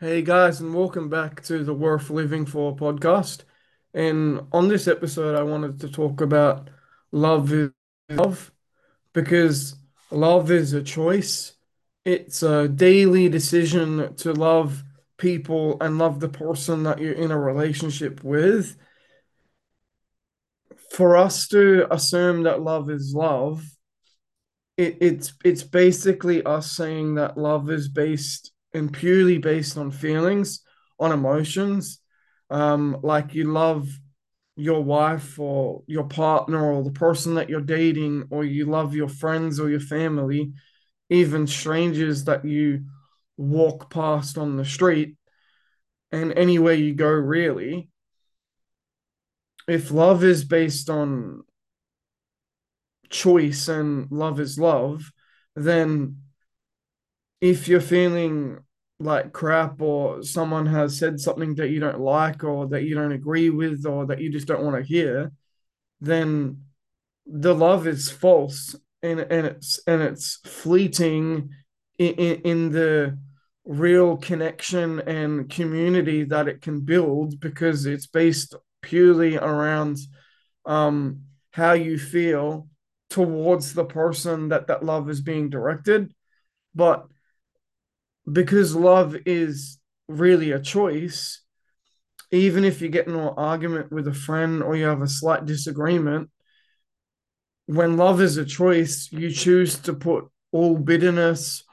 Hey guys, and welcome back to the Worth Living For podcast. And on this episode, I wanted to talk about love is love because love is a choice. It's a daily decision to love people and love the person that you're in a relationship with. For us to assume that love is love, it, it's it's basically us saying that love is based and purely based on feelings, on emotions. Um, like you love your wife or your partner or the person that you're dating, or you love your friends or your family, even strangers that you walk past on the street and anywhere you go, really. If love is based on choice and love is love, then if you're feeling like crap or someone has said something that you don't like or that you don't agree with or that you just don't want to hear, then the love is false and and it's and it's fleeting in, in, in the real connection and community that it can build because it's based purely around um how you feel towards the person that that love is being directed. But because love is really a choice, even if you get in an argument with a friend or you have a slight disagreement, when love is a choice, you choose to put all bitterness,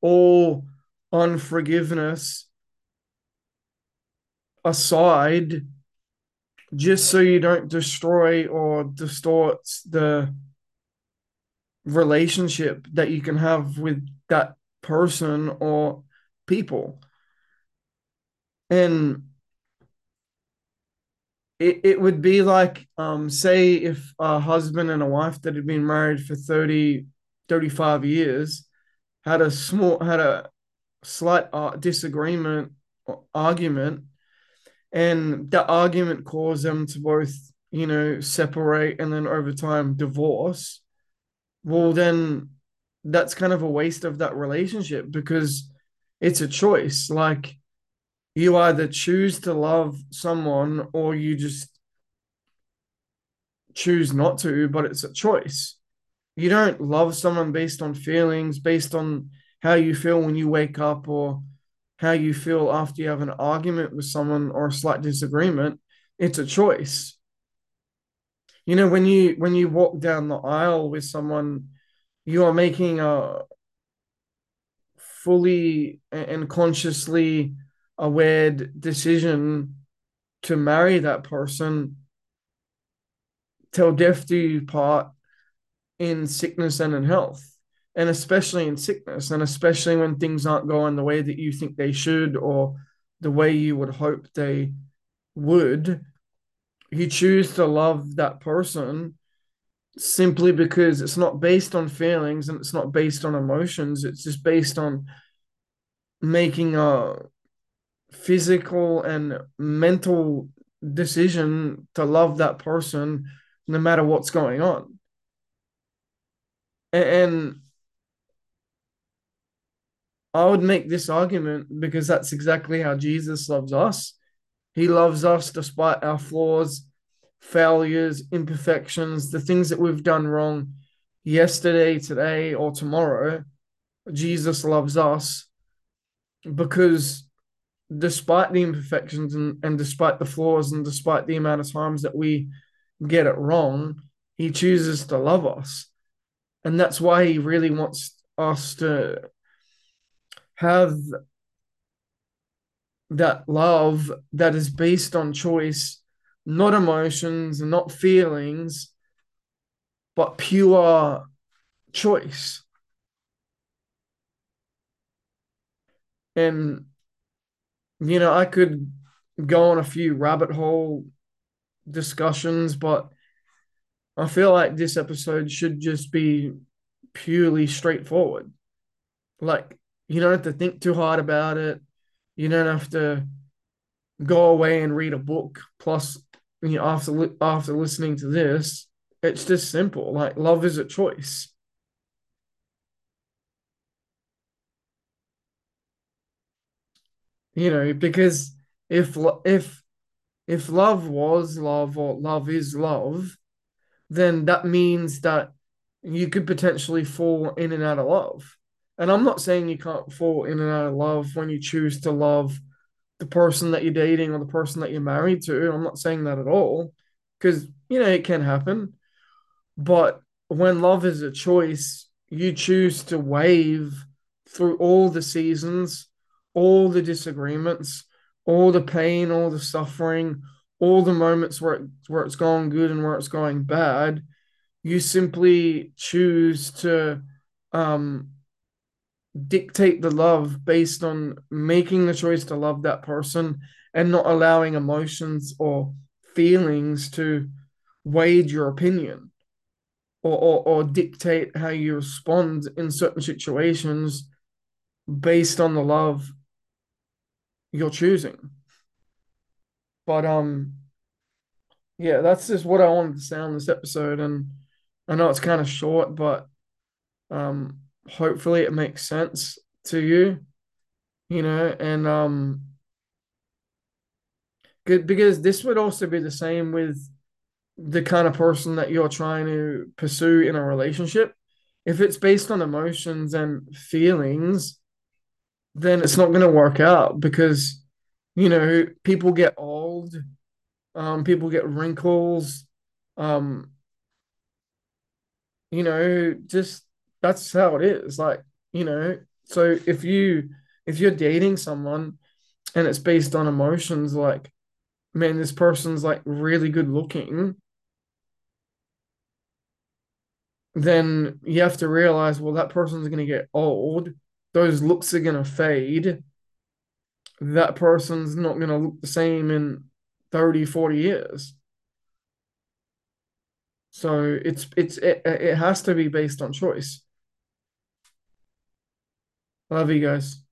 all unforgiveness aside just so you don't destroy or distort the relationship that you can have with that person or people. And it, it would be like, um, say, if a husband and a wife that had been married for 30, 35 years had a small, had a slight uh, disagreement or argument, and that argument caused them to both, you know, separate and then over time divorce. Well, then that's kind of a waste of that relationship because it's a choice. Like you either choose to love someone or you just choose not to, but it's a choice. You don't love someone based on feelings, based on how you feel when you wake up or how you feel after you have an argument with someone or a slight disagreement. It's a choice. You know, when you when you walk down the aisle with someone, you are making a fully and consciously aware decision to marry that person till death do you part in sickness and in health. And especially in sickness and especially when things aren't going the way that you think they should or the way you would hope they would you choose to love that person simply because it's not based on feelings and it's not based on emotions. It's just based on making a physical and mental decision to love that person no matter what's going on. And I would make this argument because that's exactly how Jesus loves us. He loves us despite our flaws failures, imperfections, the things that we've done wrong yesterday, today, or tomorrow, Jesus loves us because despite the imperfections and, and despite the flaws and despite the amount of times that we get it wrong, he chooses to love us. And that's why he really wants us to have that love that is based on choice not emotions and not feelings, but pure choice. And, you know, I could go on a few rabbit hole discussions, but I feel like this episode should just be purely straightforward. Like, you don't have to think too hard about it. You don't have to go away and read a book plus you know, after after listening to this, it's just simple. Like love is a choice. you know, because if if if love was love or love is love, then that means that you could potentially fall in and out of love. And I'm not saying you can't fall in and out of love when you choose to love the person that you're dating or the person that you're married to. I'm not saying that at all because, you know, it can happen. But when love is a choice, you choose to wave through all the seasons, all the disagreements, all the pain, all the suffering, all the moments where it, where it's going good and where it's going bad. You simply choose to um, dictate the love based on making the choice to love that person and not allowing emotions or feelings to wage your opinion or, or, or dictate how you respond in certain situations based on the love you're choosing. But um yeah, that's just what I wanted to say on this episode and I know it's kind of short, but um hopefully it makes sense to you, you know, and um good because this would also be the same with the kind of person that you're trying to pursue in a relationship. If it's based on emotions and feelings, then it's not going to work out because you know people get old, um, people get wrinkles, um, you know, just that's how it is. Like you know, so if you if you're dating someone and it's based on emotions, like man, this person's like really good looking then you have to realize, well, that person's going to get old. Those looks are going to fade. That person's not going to look the same in 30, 40 years. So it's it's it, it has to be based on choice. Love you guys.